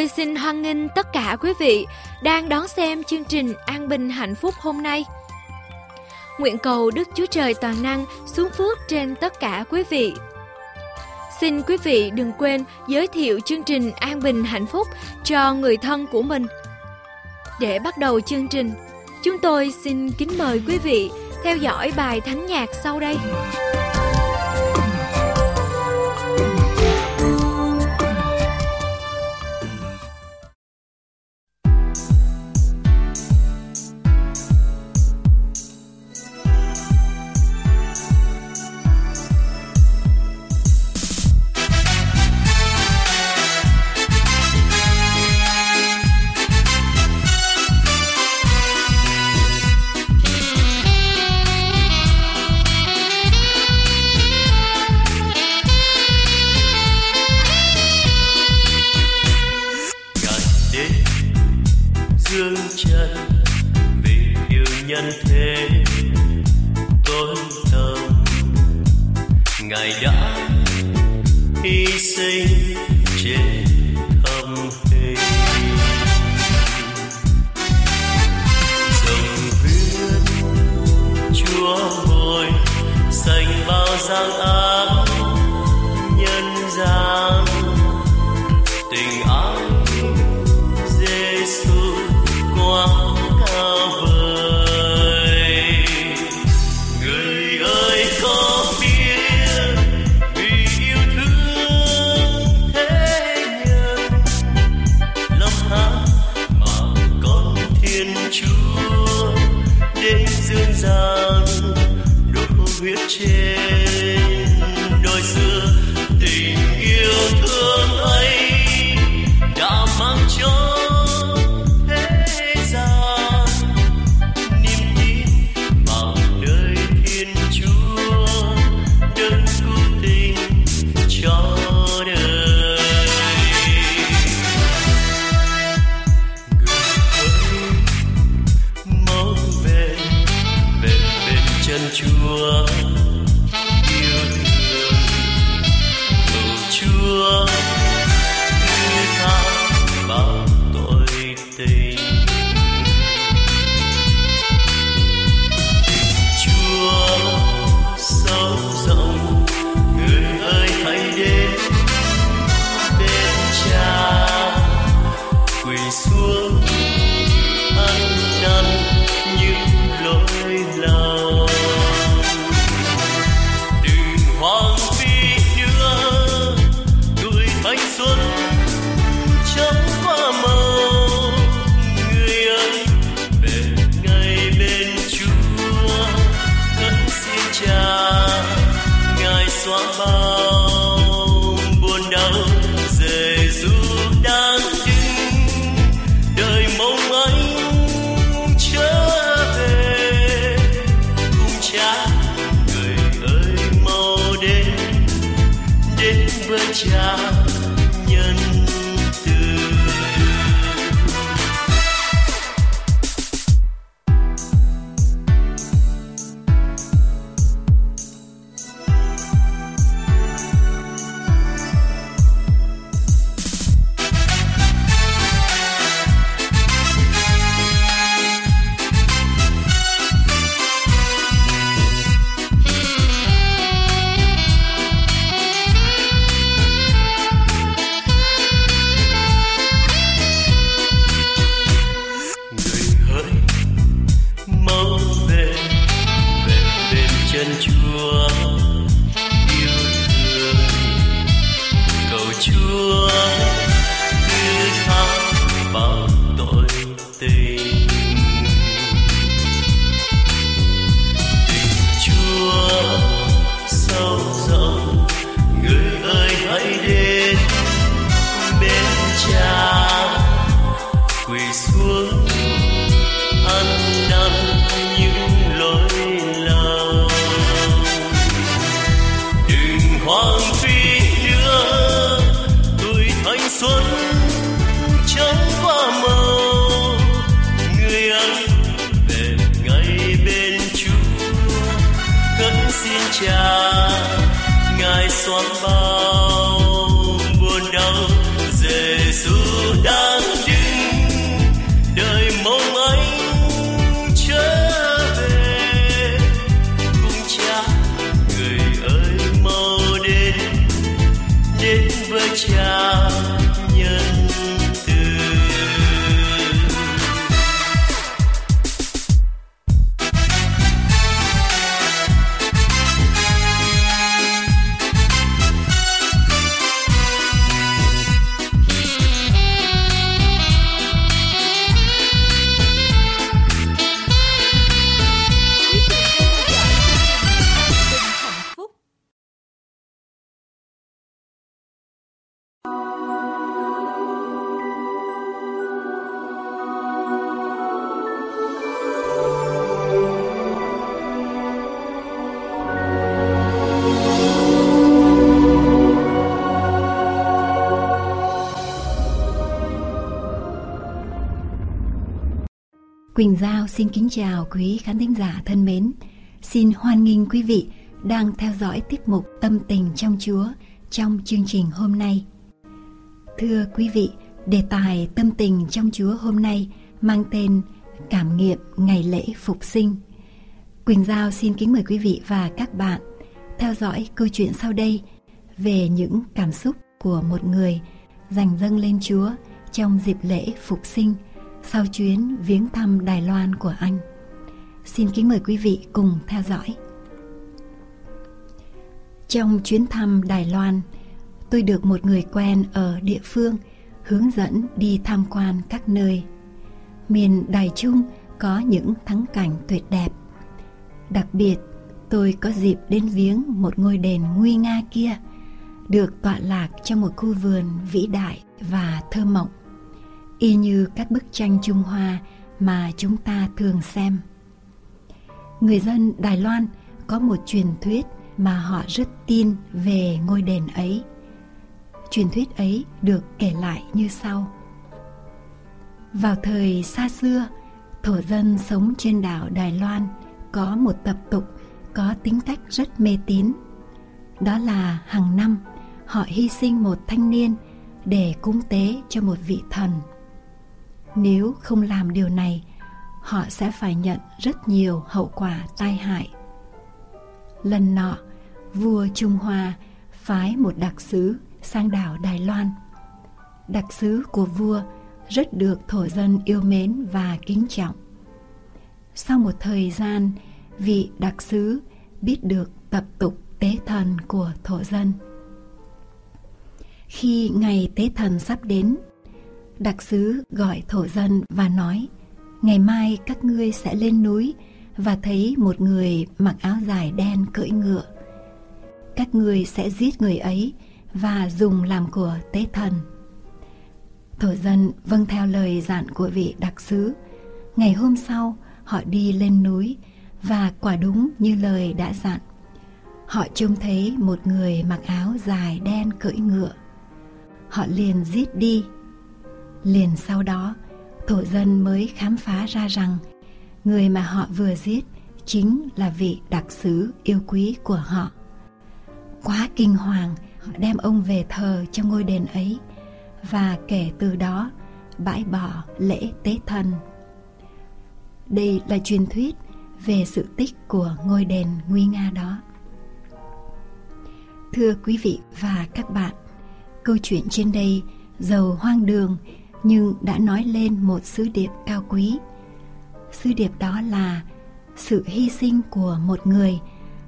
Tôi xin hoan nghênh tất cả quý vị đang đón xem chương trình An Bình Hạnh Phúc hôm nay. Nguyện cầu Đức Chúa Trời Toàn Năng xuống phước trên tất cả quý vị. Xin quý vị đừng quên giới thiệu chương trình An Bình Hạnh Phúc cho người thân của mình. Để bắt đầu chương trình, chúng tôi xin kính mời quý vị theo dõi bài thánh nhạc sau đây. Música ngài đã hy sinh trên thâm hình dòng huyết chúa hồi xanh bao giang ai. Cha ngài xóa bao buồn đau. Giêsu đang Quỳnh Giao xin kính chào quý khán thính giả thân mến. Xin hoan nghênh quý vị đang theo dõi tiết mục Tâm tình trong Chúa trong chương trình hôm nay. Thưa quý vị, đề tài Tâm tình trong Chúa hôm nay mang tên Cảm nghiệm ngày lễ phục sinh. Quỳnh Giao xin kính mời quý vị và các bạn theo dõi câu chuyện sau đây về những cảm xúc của một người dành dâng lên Chúa trong dịp lễ phục sinh sau chuyến viếng thăm Đài Loan của anh. Xin kính mời quý vị cùng theo dõi. Trong chuyến thăm Đài Loan, tôi được một người quen ở địa phương hướng dẫn đi tham quan các nơi. Miền Đài Trung có những thắng cảnh tuyệt đẹp. Đặc biệt, tôi có dịp đến viếng một ngôi đền nguy nga kia, được tọa lạc trong một khu vườn vĩ đại và thơ mộng y như các bức tranh Trung Hoa mà chúng ta thường xem. Người dân Đài Loan có một truyền thuyết mà họ rất tin về ngôi đền ấy. Truyền thuyết ấy được kể lại như sau. Vào thời xa xưa, thổ dân sống trên đảo Đài Loan có một tập tục có tính cách rất mê tín. Đó là hàng năm họ hy sinh một thanh niên để cúng tế cho một vị thần nếu không làm điều này, họ sẽ phải nhận rất nhiều hậu quả tai hại. Lần nọ, vua trung hoa phái một đặc sứ sang đảo đài loan. Đặc sứ của vua rất được thổ dân yêu mến và kính trọng. Sau một thời gian, vị đặc sứ biết được tập tục tế thần của thổ dân. Khi ngày tế thần sắp đến đặc sứ gọi thổ dân và nói, ngày mai các ngươi sẽ lên núi và thấy một người mặc áo dài đen cưỡi ngựa. Các ngươi sẽ giết người ấy và dùng làm của tế thần. Thổ dân vâng theo lời dặn của vị đặc sứ. Ngày hôm sau, họ đi lên núi và quả đúng như lời đã dặn. Họ trông thấy một người mặc áo dài đen cưỡi ngựa. Họ liền giết đi liền sau đó thổ dân mới khám phá ra rằng, người mà họ vừa giết chính là vị đặc sứ yêu quý của họ. Quá kinh hoàng, họ đem ông về thờ trong ngôi đền ấy và kể từ đó bãi bỏ lễ tế thần đây là truyền thuyết về sự tích của ngôi đền nguy nga đó. Thưa quý vị và các bạn, câu chuyện trên đây giàu hoang đường nhưng đã nói lên một sứ điệp cao quý. Sứ điệp đó là sự hy sinh của một người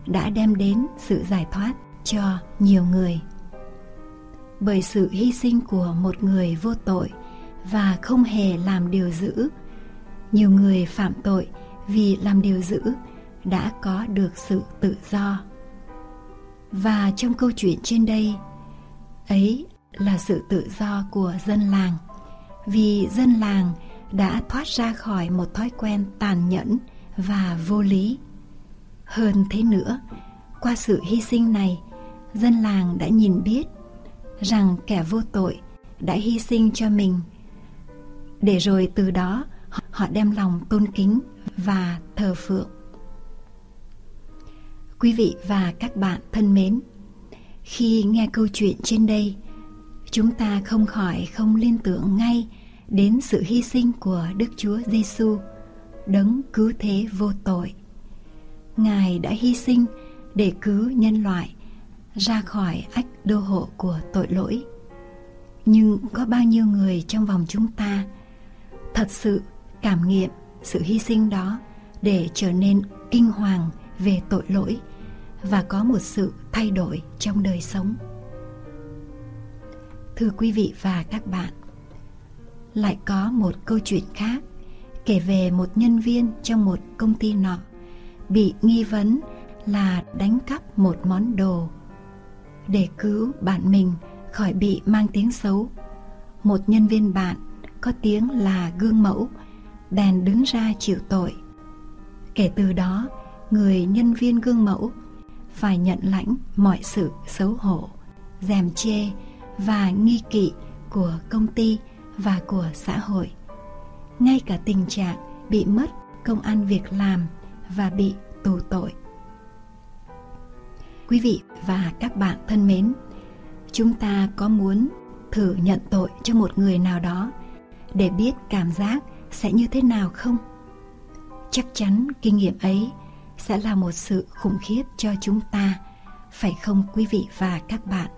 đã đem đến sự giải thoát cho nhiều người. Bởi sự hy sinh của một người vô tội và không hề làm điều dữ, nhiều người phạm tội vì làm điều dữ đã có được sự tự do. Và trong câu chuyện trên đây, ấy là sự tự do của dân làng vì dân làng đã thoát ra khỏi một thói quen tàn nhẫn và vô lý. Hơn thế nữa qua sự hy sinh này dân làng đã nhìn biết rằng kẻ vô tội đã hy sinh cho mình. Để rồi từ đó họ đem lòng tôn kính và thờ phượng. Quý vị và các bạn thân mến, khi nghe câu chuyện trên đây, chúng ta không khỏi không liên tưởng ngay đến sự hy sinh của Đức Chúa Giêsu, đấng cứu thế vô tội. Ngài đã hy sinh để cứu nhân loại ra khỏi ách đô hộ của tội lỗi. Nhưng có bao nhiêu người trong vòng chúng ta thật sự cảm nghiệm sự hy sinh đó để trở nên kinh hoàng về tội lỗi và có một sự thay đổi trong đời sống thưa quý vị và các bạn, lại có một câu chuyện khác kể về một nhân viên trong một công ty nọ bị nghi vấn là đánh cắp một món đồ để cứu bạn mình khỏi bị mang tiếng xấu. Một nhân viên bạn có tiếng là gương mẫu, bèn đứng ra chịu tội. Kể từ đó, người nhân viên gương mẫu phải nhận lãnh mọi sự xấu hổ, dèm chê và nghi kỵ của công ty và của xã hội. Ngay cả tình trạng bị mất công ăn việc làm và bị tù tội. Quý vị và các bạn thân mến, chúng ta có muốn thử nhận tội cho một người nào đó để biết cảm giác sẽ như thế nào không? Chắc chắn kinh nghiệm ấy sẽ là một sự khủng khiếp cho chúng ta, phải không quý vị và các bạn?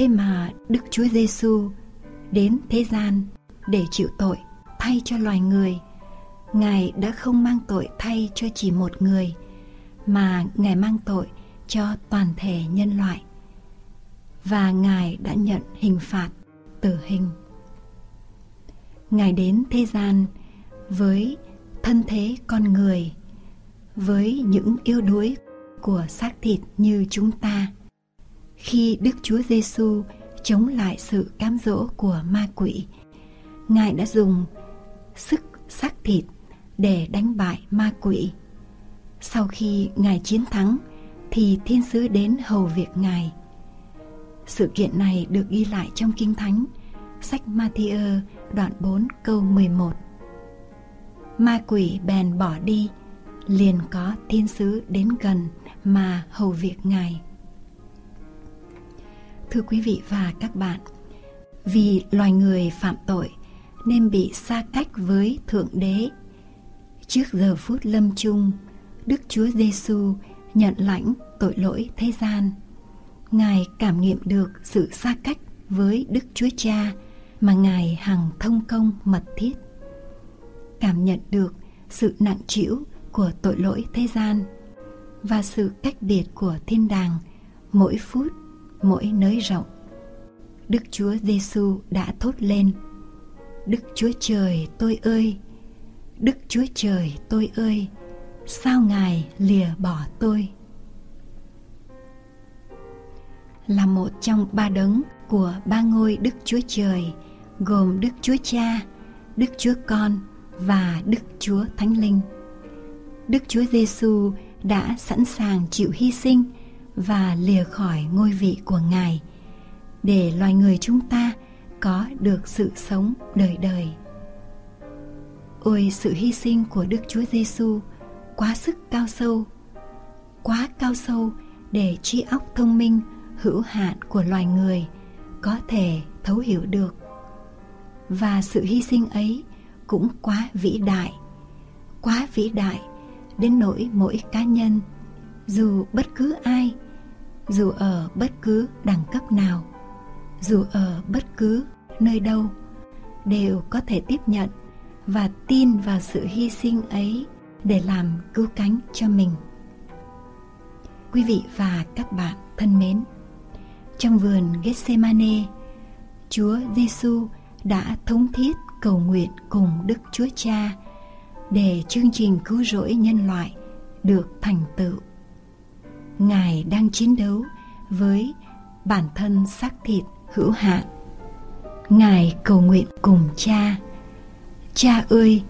Thế mà đức chúa giêsu đến thế gian để chịu tội thay cho loài người. Ngài đã không mang tội thay cho chỉ một người, mà ngài mang tội cho toàn thể nhân loại. Và ngài đã nhận hình phạt tử hình. Ngài đến thế gian với thân thế con người, với những yếu đuối của xác thịt như chúng ta khi đức chúa giêsu chống lại sự cám dỗ của ma quỷ. Ngài đã dùng sức xác thịt để đánh bại ma quỷ. Sau khi ngài chiến thắng, thì thiên sứ đến hầu việc ngài. Sự kiện này được ghi lại trong kinh thánh, sách Matthew đoạn 4 câu 11 ma quỷ bèn bỏ đi, liền có thiên sứ đến gần mà hầu việc ngài thưa quý vị và các bạn. Vì loài người phạm tội nên bị xa cách với thượng đế. Trước giờ phút lâm chung, đức chúa giêsu nhận lãnh tội lỗi thế gian. Ngài cảm nghiệm được sự xa cách với đức chúa cha mà ngài hằng thông công mật thiết. Cảm nhận được sự nặng trĩu của tội lỗi thế gian và sự cách biệt của thiên đàng mỗi phút mỗi nới rộng. Đức chúa giêsu đã thốt lên, đức chúa trời tôi ơi, đức chúa trời tôi ơi, sao ngài lìa bỏ tôi? Là một trong ba đấng của ba ngôi đức chúa trời, gồm đức chúa cha, đức chúa con và đức chúa thánh linh. Đức Chúa Giêsu đã sẵn sàng chịu hy sinh và lìa khỏi ngôi vị của Ngài để loài người chúng ta có được sự sống đời đời. Ôi sự hy sinh của Đức Chúa Giêsu quá sức cao sâu, quá cao sâu để trí óc thông minh hữu hạn của loài người có thể thấu hiểu được. Và sự hy sinh ấy cũng quá vĩ đại, quá vĩ đại đến nỗi mỗi cá nhân dù bất cứ ai dù ở bất cứ đẳng cấp nào, dù ở bất cứ nơi đâu, đều có thể tiếp nhận và tin vào sự hy sinh ấy để làm cứu cánh cho mình. Quý vị và các bạn thân mến, trong vườn Gethsemane, Chúa Giêsu đã thống thiết cầu nguyện cùng Đức Chúa Cha để chương trình cứu rỗi nhân loại được thành tựu ngài đang chiến đấu với bản thân xác thịt hữu hạn. Ngài cầu nguyện cùng cha. Cha ơi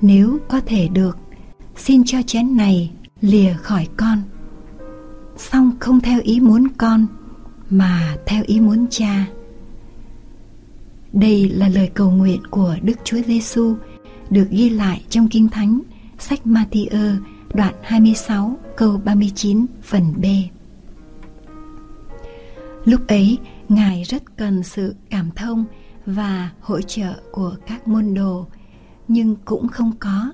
nếu có thể được xin cho chén này lìa khỏi con. Song không theo ý muốn con mà theo ý muốn cha. Đây là lời cầu nguyện của đức chúa giêsu được ghi lại trong Kinh Thánh, sách Matthew đoạn 26 câu 39 phần B. Lúc ấy, Ngài rất cần sự cảm thông và hỗ trợ của các môn đồ, nhưng cũng không có.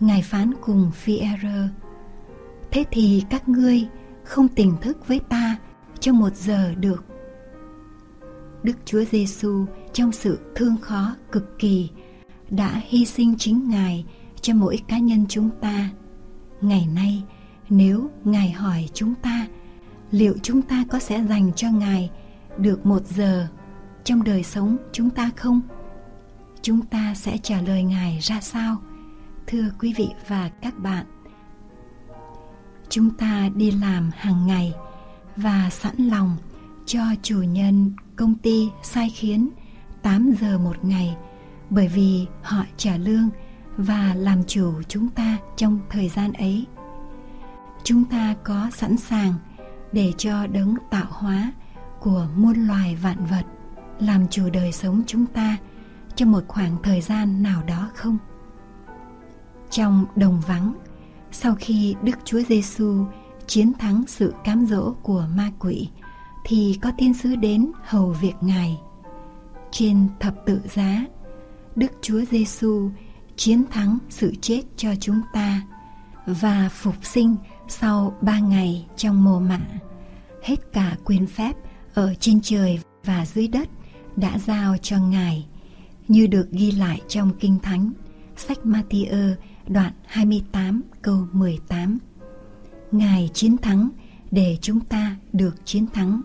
Ngài phán cùng phi Thế thì các ngươi không tỉnh thức với ta trong một giờ được. Đức Chúa Giêsu trong sự thương khó cực kỳ đã hy sinh chính Ngài cho mỗi cá nhân chúng ta. Ngày nay, nếu Ngài hỏi chúng ta liệu chúng ta có sẽ dành cho Ngài được một giờ trong đời sống chúng ta không? Chúng ta sẽ trả lời Ngài ra sao? Thưa quý vị và các bạn, chúng ta đi làm hàng ngày và sẵn lòng cho chủ nhân công ty sai khiến 8 giờ một ngày bởi vì họ trả lương và làm chủ chúng ta trong thời gian ấy. Chúng ta có sẵn sàng để cho đấng tạo hóa của muôn loài vạn vật làm chủ đời sống chúng ta trong một khoảng thời gian nào đó không? Trong đồng vắng, sau khi Đức Chúa Giêsu chiến thắng sự cám dỗ của ma quỷ, thì có thiên sứ đến hầu việc Ngài. Trên thập tự giá, Đức Chúa Giêsu chiến thắng sự chết cho chúng ta và phục sinh sau ba ngày trong mồ mả. Hết cả quyền phép ở trên trời và dưới đất đã giao cho Ngài, như được ghi lại trong Kinh Thánh, sách Matthew đoạn 28 câu 18. Ngài chiến thắng để chúng ta được chiến thắng.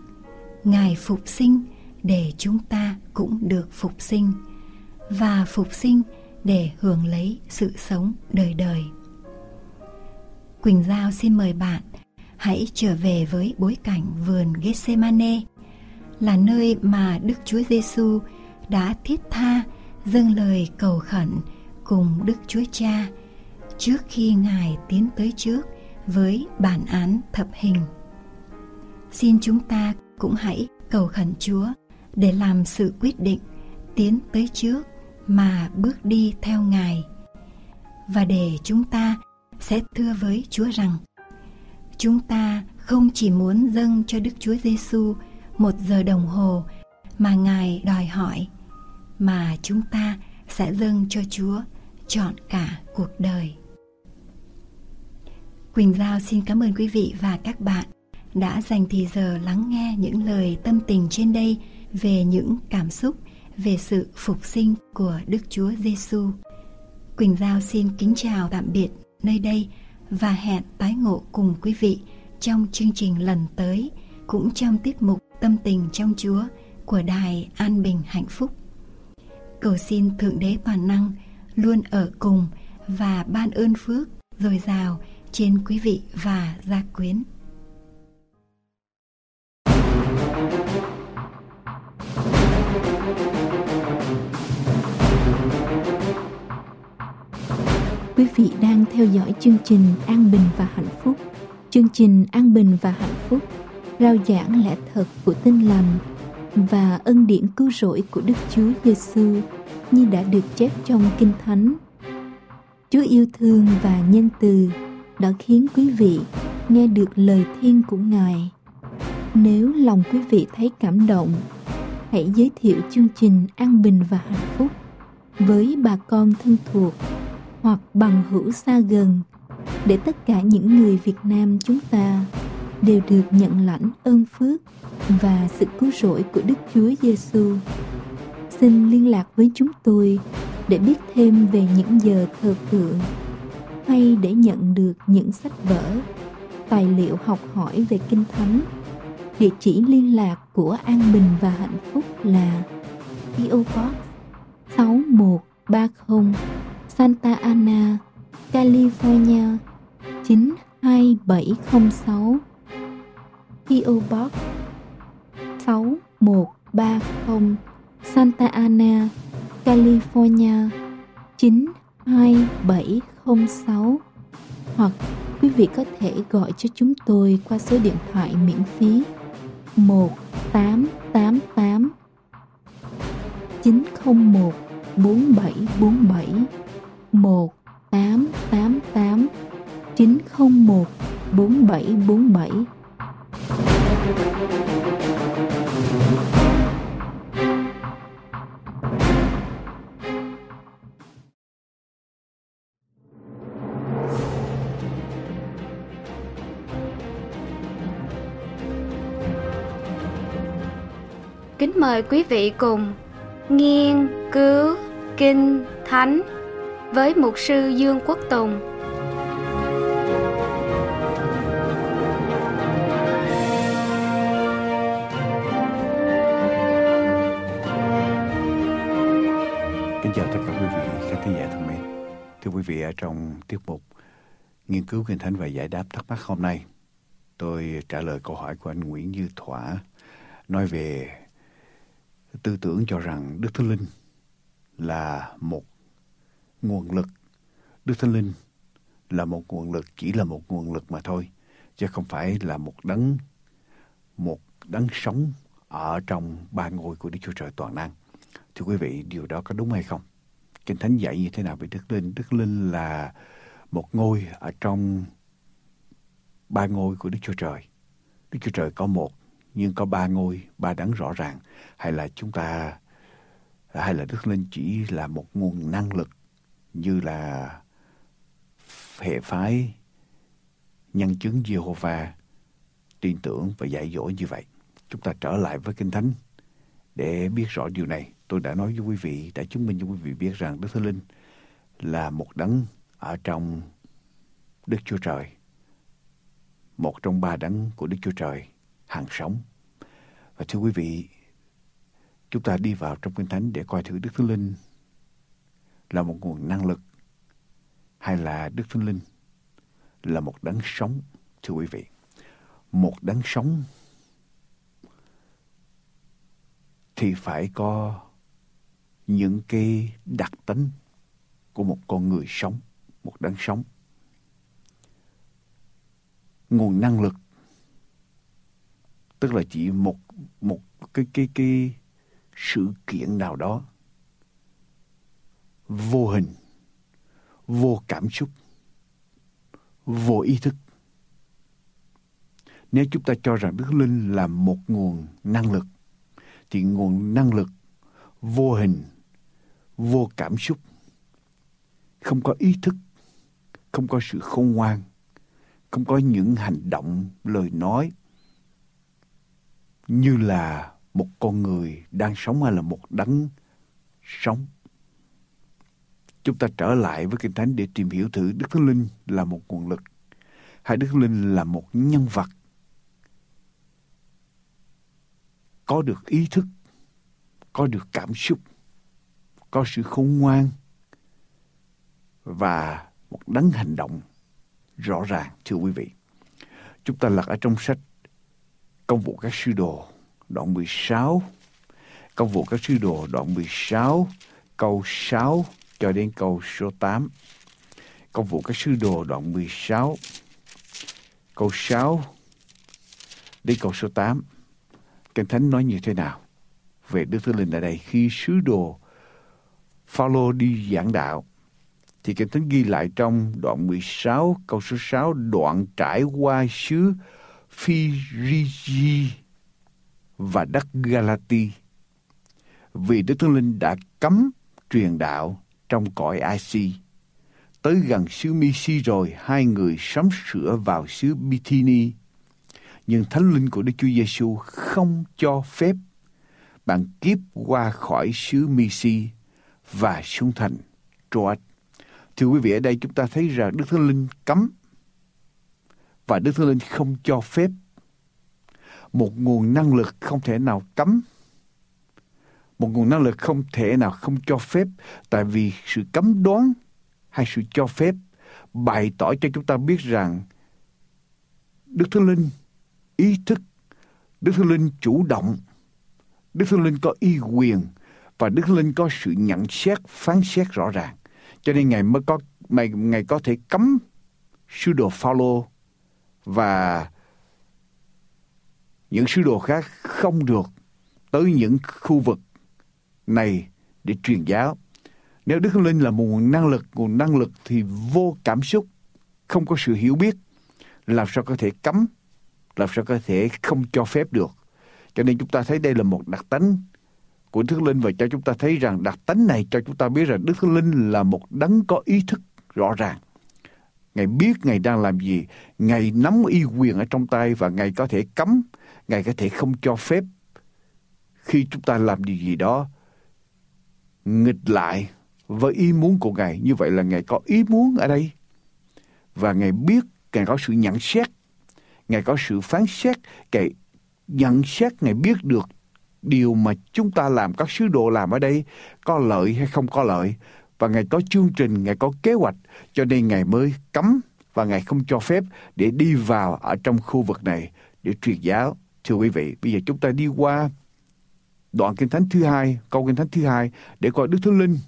Ngài phục sinh để chúng ta cũng được phục sinh và phục sinh để hưởng lấy sự sống đời đời. Quỳnh Giao xin mời bạn hãy trở về với bối cảnh vườn Gethsemane, là nơi mà Đức Chúa Giêsu đã thiết tha, dâng lời cầu khẩn cùng Đức Chúa Cha trước khi Ngài tiến tới trước với bản án thập hình. Xin chúng ta cũng hãy cầu khẩn Chúa để làm sự quyết định tiến tới trước mà bước đi theo Ngài. Và để chúng ta sẽ thưa với Chúa rằng chúng ta không chỉ muốn dâng cho Đức Chúa Giêsu một giờ đồng hồ mà Ngài đòi hỏi, mà chúng ta sẽ dâng cho Chúa chọn cả cuộc đời. Quỳnh Giao xin cảm ơn quý vị và các bạn đã dành thì giờ lắng nghe những lời tâm tình trên đây về những cảm xúc về sự phục sinh của Đức Chúa Giêsu. Quỳnh Giao xin kính chào tạm biệt nơi đây và hẹn tái ngộ cùng quý vị trong chương trình lần tới, cũng trong tiết mục Tâm tình trong Chúa của Đài An Bình Hạnh Phúc. Cầu xin Thượng Đế Toàn Năng luôn ở cùng và ban ơn phước dồi dào trên quý vị và gia quyến. Quý vị đang theo dõi chương trình An Bình và Hạnh Phúc. Chương trình An Bình và Hạnh Phúc rao giảng lẽ thật của tin lành và ân điển cứu rỗi của Đức Chúa Giêsu như đã được chép trong Kinh Thánh. Chúa yêu thương và nhân từ đã khiến quý vị nghe được lời thiên của Ngài. Nếu lòng quý vị thấy cảm động, hãy giới thiệu chương trình An Bình và Hạnh Phúc với bà con thân thuộc hoặc bằng hữu xa gần để tất cả những người Việt Nam chúng ta đều được nhận lãnh ơn phước và sự cứu rỗi của Đức Chúa Giêsu. Xin liên lạc với chúng tôi để biết thêm về những giờ thờ phượng hay để nhận được những sách vở, tài liệu học hỏi về Kinh Thánh. Địa chỉ liên lạc của An Bình và Hạnh Phúc là PO Box 6130 Santa Ana, California 92706 PO Box 6130 Santa Ana, California 92706 hoặc quý vị có thể gọi cho chúng tôi qua số điện thoại miễn phí 1888 901 4747 1888 901 4747. Kính mời quý vị cùng nghiên cứu kinh thánh với mục sư Dương Quốc Tùng. Kính chào tất cả quý vị khán thính giả thân mến. Thưa quý vị, ở trong tiết mục nghiên cứu kinh thánh và giải đáp thắc mắc hôm nay, tôi trả lời câu hỏi của anh Nguyễn Như Thỏa nói về tư tưởng cho rằng Đức Thánh Linh là một nguồn lực. Đức Thánh Linh là một nguồn lực, chỉ là một nguồn lực mà thôi, chứ không phải là một đấng một đấng sống ở trong ba ngôi của Đức Chúa Trời toàn năng. Thưa quý vị, điều đó có đúng hay không? Kinh Thánh dạy như thế nào về Đức Linh? Đức Linh là một ngôi ở trong ba ngôi của Đức Chúa Trời. Đức Chúa Trời có một, nhưng có ba ngôi, ba đấng rõ ràng. Hay là chúng ta, hay là Đức Linh chỉ là một nguồn năng lực như là hệ phái nhân chứng Jehovah tin tưởng và dạy dỗ như vậy. Chúng ta trở lại với Kinh Thánh để biết rõ điều này. Tôi đã nói với quý vị, đã chứng minh cho quý vị biết rằng Đức Thánh Linh là một đấng ở trong Đức Chúa Trời. Một trong ba đấng của Đức Chúa Trời hàng sống. Và thưa quý vị, chúng ta đi vào trong Kinh Thánh để coi thử Đức Thánh Linh là một nguồn năng lực hay là Đức Thánh Linh là một đấng sống, thưa quý vị. Một đấng sống thì phải có những cái đặc tính của một con người sống, một đấng sống. Nguồn năng lực tức là chỉ một một cái cái cái sự kiện nào đó vô hình, vô cảm xúc, vô ý thức. Nếu chúng ta cho rằng Đức Linh là một nguồn năng lực, thì nguồn năng lực vô hình, vô cảm xúc, không có ý thức, không có sự khôn ngoan, không có những hành động, lời nói như là một con người đang sống hay là một đấng sống. Chúng ta trở lại với Kinh Thánh để tìm hiểu thử Đức Thánh Linh là một nguồn lực hay Đức Thánh Linh là một nhân vật có được ý thức, có được cảm xúc, có sự khôn ngoan và một đấng hành động rõ ràng thưa quý vị. Chúng ta lật ở trong sách Công vụ các sư đồ đoạn 16 Công vụ các sư đồ đoạn 16 câu 6 cho đến câu số 8 Công vụ các sư đồ đoạn 16 câu 6 đến câu số 8 Kinh Thánh nói như thế nào? Về Đức Thánh Linh ở đây, khi sứ đồ Phaolô đi giảng đạo, thì Kinh Thánh ghi lại trong đoạn 16 câu số 6 đoạn trải qua xứ Phrygia và đất Galati. Vì Đức Thánh Linh đã cấm truyền đạo trong cõi IC. Tới gần xứ Misi rồi, hai người sắm sửa vào xứ Bithyni. Nhưng Thánh Linh của Đức Chúa Giêsu không cho phép bạn kiếp qua khỏi xứ Misi và xuống thành Troas. Thưa quý vị, ở đây chúng ta thấy rằng Đức Thánh Linh cấm và Đức Thánh Linh không cho phép một nguồn năng lực không thể nào cấm một nguồn năng lực không thể nào không cho phép tại vì sự cấm đoán hay sự cho phép bày tỏ cho chúng ta biết rằng Đức Thánh Linh ý thức Đức Thánh Linh chủ động Đức Thánh Linh có y quyền và Đức Thánh Linh có sự nhận xét phán xét rõ ràng. Cho nên ngài mới có ngài, ngài có thể cấm sứ đồ Phaolô và những sứ đồ khác không được tới những khu vực này để truyền giáo. Nếu Đức Thánh Linh là một nguồn năng lực, nguồn năng lực thì vô cảm xúc, không có sự hiểu biết, làm sao có thể cấm, làm sao có thể không cho phép được. Cho nên chúng ta thấy đây là một đặc tánh của Đức Thánh Linh và cho chúng ta thấy rằng đặc tánh này cho chúng ta biết rằng Đức Thánh Linh là một đấng có ý thức rõ ràng. Ngài biết Ngài đang làm gì, Ngài nắm y quyền ở trong tay và Ngài có thể cấm, Ngài có thể không cho phép khi chúng ta làm điều gì đó nghịch lại với ý muốn của Ngài. Như vậy là Ngài có ý muốn ở đây. Và Ngài biết, Ngài có sự nhận xét, Ngài có sự phán xét, Ngài nhận xét, Ngài biết được điều mà chúng ta làm, các sứ đồ làm ở đây có lợi hay không có lợi. Và Ngài có chương trình, Ngài có kế hoạch, cho nên Ngài mới cấm và Ngài không cho phép để đi vào ở trong khu vực này để truyền giáo. Thưa quý vị, bây giờ chúng ta đi qua đoạn kinh thánh thứ hai, câu kinh thánh thứ hai để coi Đức Thánh Linh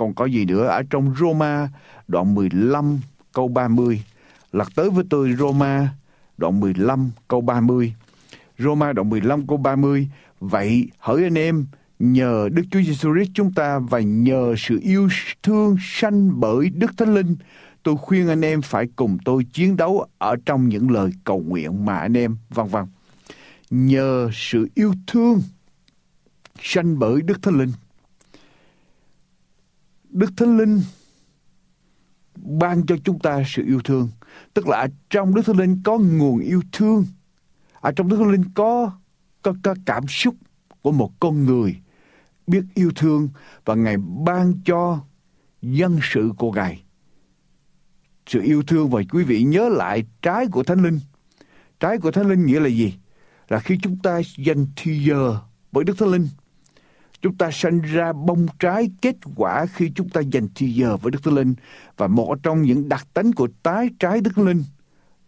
còn có gì nữa ở trong Roma đoạn 15 câu 30. Lật tới với tôi Roma đoạn 15 câu 30. Roma đoạn 15 câu 30. Vậy hỡi anh em, nhờ Đức Chúa Giêsu Christ chúng ta và nhờ sự yêu thương sanh bởi Đức Thánh Linh, tôi khuyên anh em phải cùng tôi chiến đấu ở trong những lời cầu nguyện mà anh em vân vân. Nhờ sự yêu thương sanh bởi Đức Thánh Linh. Đức Thánh Linh ban cho chúng ta sự yêu thương. Tức là trong Đức Thánh Linh có nguồn yêu thương. Ở trong Đức Thánh Linh có, có, có cảm xúc của một con người biết yêu thương và Ngài ban cho dân sự của Ngài. Sự yêu thương và quý vị nhớ lại trái của Thánh Linh. Trái của Thánh Linh nghĩa là gì? Là khi chúng ta dành thì giờ với Đức Thánh Linh Chúng ta sanh ra bông trái kết quả khi chúng ta dành thời giờ với Đức Thánh Linh. Và một trong những đặc tính của tái trái Đức Thánh Linh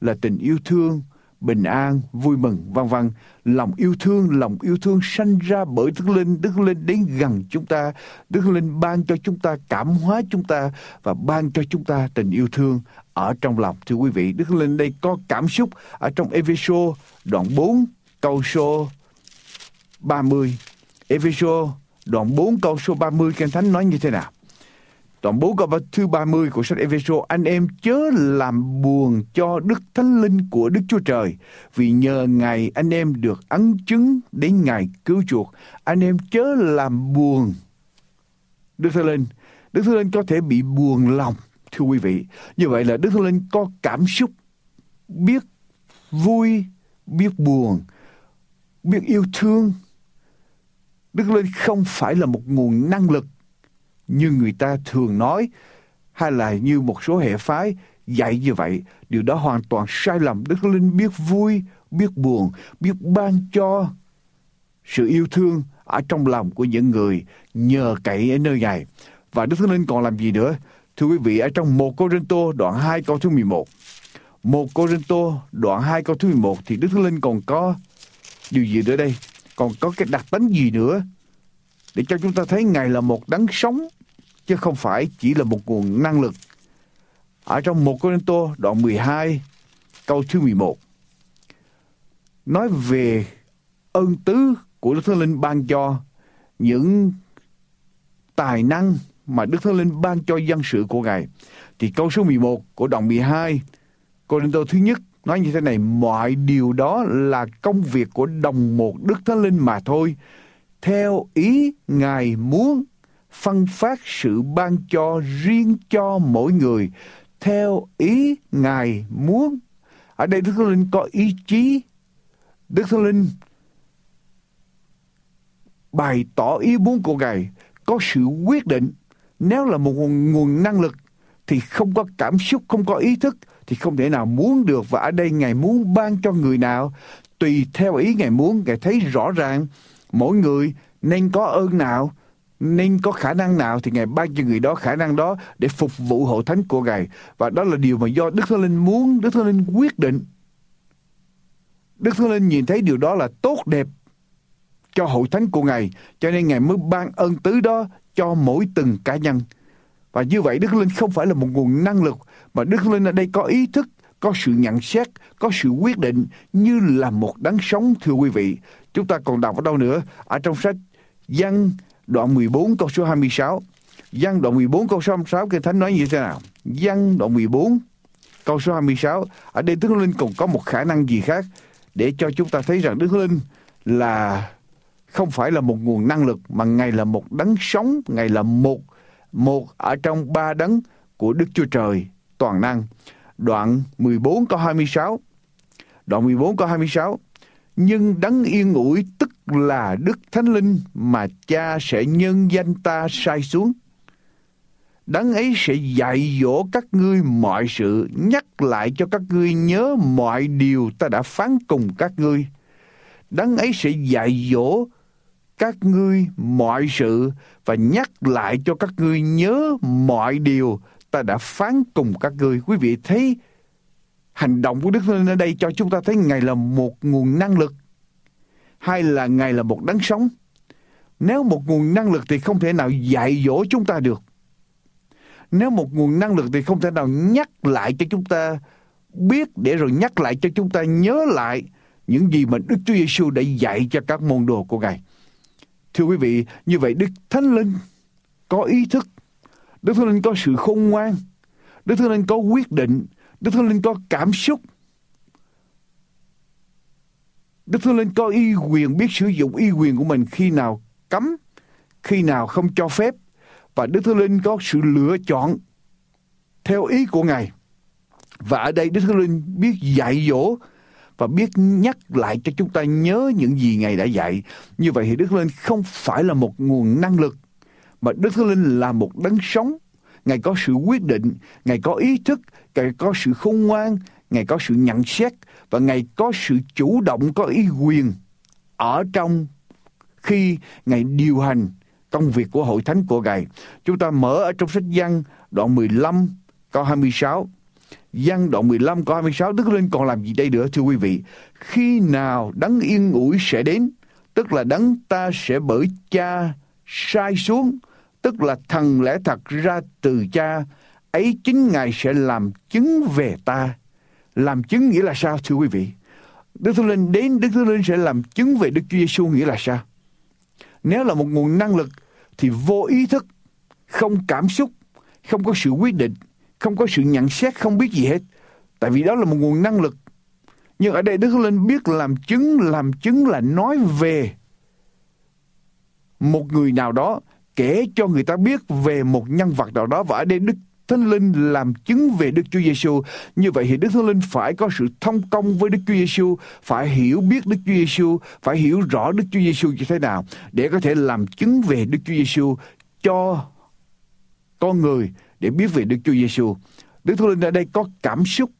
là tình yêu thương, bình an, vui mừng, vân vân. Lòng yêu thương, lòng yêu thương sanh ra bởi Đức Linh. Đức Linh đến gần chúng ta. Đức Linh ban cho chúng ta, cảm hóa chúng ta và ban cho chúng ta tình yêu thương ở trong lòng. Thưa quý vị, Đức Linh đây có cảm xúc ở trong Epheso đoạn 4 câu số 30. Epheso Đoạn 4 câu số 30 Kinh Thánh nói như thế nào? Đoạn 4 câu thứ 30 của sách Epheso Anh em chớ làm buồn cho Đức Thánh Linh của Đức Chúa Trời, Vì nhờ Ngài anh em được ấn chứng đến Ngài cứu chuộc. Anh em chớ làm buồn. Đức Thánh Linh, Đức Thánh Linh có thể bị buồn lòng, Thưa quý vị. Như vậy là Đức Thánh Linh có cảm xúc Biết vui, Biết buồn, Biết yêu thương Đức Linh không phải là một nguồn năng lực như người ta thường nói hay là như một số hệ phái dạy như vậy. Điều đó hoàn toàn sai lầm. Đức Linh biết vui, biết buồn, biết ban cho sự yêu thương ở trong lòng của những người nhờ cậy ở nơi này. Và Đức Thánh Linh còn làm gì nữa? Thưa quý vị, ở trong một Cô Rinh Tô đoạn 2 câu thứ 11. Một Cô Rinh Tô đoạn 2 câu thứ 11 thì Đức Thánh Linh còn có điều gì nữa đây? Còn có cái đặc tính gì nữa để cho chúng ta thấy Ngài là một đấng sống, chứ không phải chỉ là một nguồn năng lực. Ở trong một Tô đoạn 12 câu thứ 11 nói về ơn tứ của Đức Thánh Linh ban cho những tài năng mà Đức Thánh Linh ban cho dân sự của Ngài. Thì câu số 11 của đoạn 12 Corinto thứ nhất nói như thế này mọi điều đó là công việc của đồng một đức thánh linh mà thôi. Theo ý ngài muốn phân phát sự ban cho riêng cho mỗi người. Theo ý ngài muốn ở đây đức thánh linh có ý chí. Đức thánh linh bày tỏ ý muốn của ngài có sự quyết định. Nếu là một nguồn, nguồn năng lực thì không có cảm xúc không có ý thức thì không thể nào muốn được và ở đây ngài muốn ban cho người nào. Tùy theo ý ngài muốn, ngài thấy rõ ràng, mỗi người nên có ơn nào, nên có khả năng nào thì ngài ban cho người đó khả năng đó để phục vụ hội thánh của ngài. Và đó là điều mà do đức thánh linh muốn, đức thánh linh quyết định. Đức thánh linh nhìn thấy điều đó là tốt đẹp cho hội thánh của ngài, cho nên ngài mới ban ơn tứ đó cho mỗi từng cá nhân. Và như vậy đức linh không phải là một nguồn năng lực và Đức Linh ở đây có ý thức, có sự nhận xét, có sự quyết định như là một đấng sống thưa quý vị. Chúng ta còn đọc ở đâu nữa? Ở trong sách Giăng đoạn 14 câu số 26. Giăng đoạn 14 câu số 26 Kinh Thánh nói như thế nào? Giăng đoạn 14 câu số 26. Ở đây Đức Linh còn có một khả năng gì khác để cho chúng ta thấy rằng Đức Linh là không phải là một nguồn năng lực mà Ngài là một đấng sống, Ngài là một một ở trong ba đấng của Đức Chúa Trời toàn năng. Đoạn 14 câu 26. Đoạn 14 câu 26. Nhưng đấng yên ủi tức là Đức Thánh Linh mà cha sẽ nhân danh ta sai xuống. Đấng ấy sẽ dạy dỗ các ngươi mọi sự, nhắc lại cho các ngươi nhớ mọi điều ta đã phán cùng các ngươi. Đấng ấy sẽ dạy dỗ các ngươi mọi sự và nhắc lại cho các ngươi nhớ mọi điều ta đã phán cùng các ngươi. Quý vị thấy hành động của Đức Thánh Linh ở đây cho chúng ta thấy Ngài là một nguồn năng lực hay là Ngài là một đấng sống. Nếu một nguồn năng lực thì không thể nào dạy dỗ chúng ta được. Nếu một nguồn năng lực thì không thể nào nhắc lại cho chúng ta biết để rồi nhắc lại cho chúng ta nhớ lại những gì mà Đức Chúa Giêsu đã dạy cho các môn đồ của Ngài. Thưa quý vị, như vậy Đức Thánh Linh có ý thức, Đức Thánh Linh có sự khôn ngoan, Đức Thánh Linh có quyết định, Đức Thánh Linh có cảm xúc. Đức Thánh Linh có y quyền biết sử dụng y quyền của mình khi nào cấm, khi nào không cho phép. Và Đức Thánh Linh có sự lựa chọn theo ý của Ngài. Và ở đây Đức Thánh Linh biết dạy dỗ và biết nhắc lại cho chúng ta nhớ những gì Ngài đã dạy. Như vậy thì Đức Thánh Linh không phải là một nguồn năng lực, mà Đức Thánh Linh là một đấng sống. Ngài có sự quyết định, Ngài có ý thức, Ngài có sự khôn ngoan, Ngài có sự nhận xét và Ngài có sự chủ động, có ý quyền ở trong khi Ngài điều hành công việc của hội thánh của Ngài. Chúng ta mở ở trong sách Giăng đoạn 15 câu 26. Giăng đoạn 15 câu 26 Đức Linh còn làm gì đây nữa thưa quý vị? Khi nào đấng yên ủi sẽ đến, tức là đấng ta sẽ bởi cha sai xuống, tức là thần lẽ thật ra từ cha, ấy chính Ngài sẽ làm chứng về ta. Làm chứng nghĩa là sao thưa quý vị? Đức Thánh Linh đến, Đức Thánh Linh sẽ làm chứng về Đức Chúa Giêsu nghĩa là sao? Nếu là một nguồn năng lực thì vô ý thức, không cảm xúc, không có sự quyết định, không có sự nhận xét, không biết gì hết. Tại vì đó là một nguồn năng lực. Nhưng ở đây Đức Thánh Linh biết làm chứng, làm chứng là nói về một người nào đó, kể cho người ta biết về một nhân vật nào đó. Và ở đây Đức Thánh Linh làm chứng về Đức Chúa Giêsu. Như vậy thì Đức Thánh Linh phải có sự thông công với Đức Chúa Giêsu, phải hiểu biết Đức Chúa Giêsu, phải hiểu rõ Đức Chúa Giêsu như thế nào để có thể làm chứng về Đức Chúa Giêsu cho con người để biết về Đức Chúa Giêsu. Đức Thánh Linh ở đây có cảm xúc,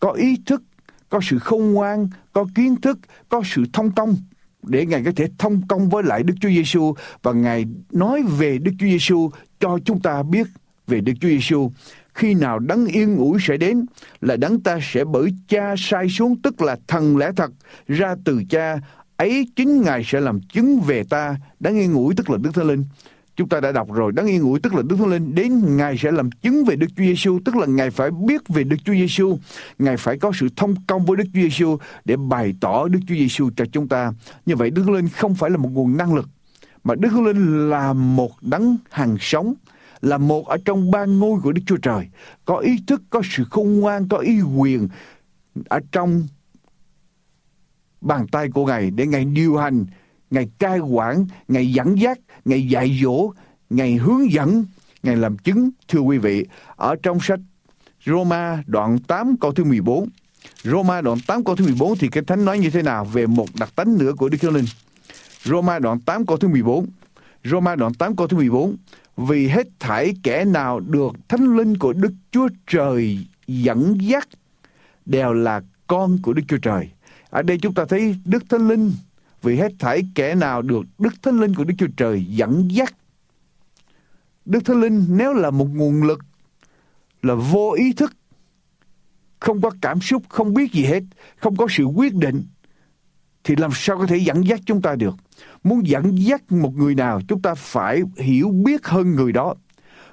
có ý thức, có sự khôn ngoan, có kiến thức, có sự thông công để Ngài có thể thông công với lại Đức Chúa Giêsu và Ngài nói về Đức Chúa Giêsu cho chúng ta biết về Đức Chúa Giêsu. Khi nào đấng yên ủi sẽ đến là đấng ta sẽ bởi cha sai xuống, tức là thần lẽ thật, ra từ cha ấy chính Ngài sẽ làm chứng về ta đấng yên ủi tức là Đức Thánh Linh. Chúng ta đã đọc rồi, đấng yên ủi tức là Đức Thánh Linh đến Ngài sẽ làm chứng về Đức Chúa Giêsu, tức là Ngài phải biết về Đức Chúa Giêsu, Ngài phải có sự thông công với Đức Chúa Giêsu để bày tỏ Đức Chúa Giêsu cho chúng ta. Như vậy Đức Thánh Linh không phải là một nguồn năng lực, mà Đức Thánh Linh là một đấng hàng sống, là một ở trong ba ngôi của Đức Chúa Trời, có ý thức, có sự khôn ngoan, có ý quyền ở trong bàn tay của Ngài để Ngài điều hành, Ngài cai quản, Ngài dẫn dắt, Ngài dạy dỗ, Ngài hướng dẫn, Ngài làm chứng. Thưa quý vị, ở trong sách Roma đoạn 8 câu thứ 14, Roma đoạn 8 câu thứ 14 thì cái thánh nói như thế nào về một đặc tánh nữa của Đức Chúa Linh. Roma đoạn 8 câu thứ 14. Roma đoạn 8 câu thứ 14. Vì hết thảy kẻ nào được thánh linh của Đức Chúa Trời dẫn dắt đều là con của Đức Chúa Trời. Ở đây chúng ta thấy Đức Thánh Linh vì hết thảy kẻ nào được Đức Thánh Linh của Đức Chúa Trời dẫn dắt. Đức Thánh Linh nếu là một nguồn lực là vô ý thức, không có cảm xúc, không biết gì hết, không có sự quyết định, thì làm sao có thể dẫn dắt chúng ta được? Muốn dẫn dắt một người nào, chúng ta phải hiểu biết hơn người đó.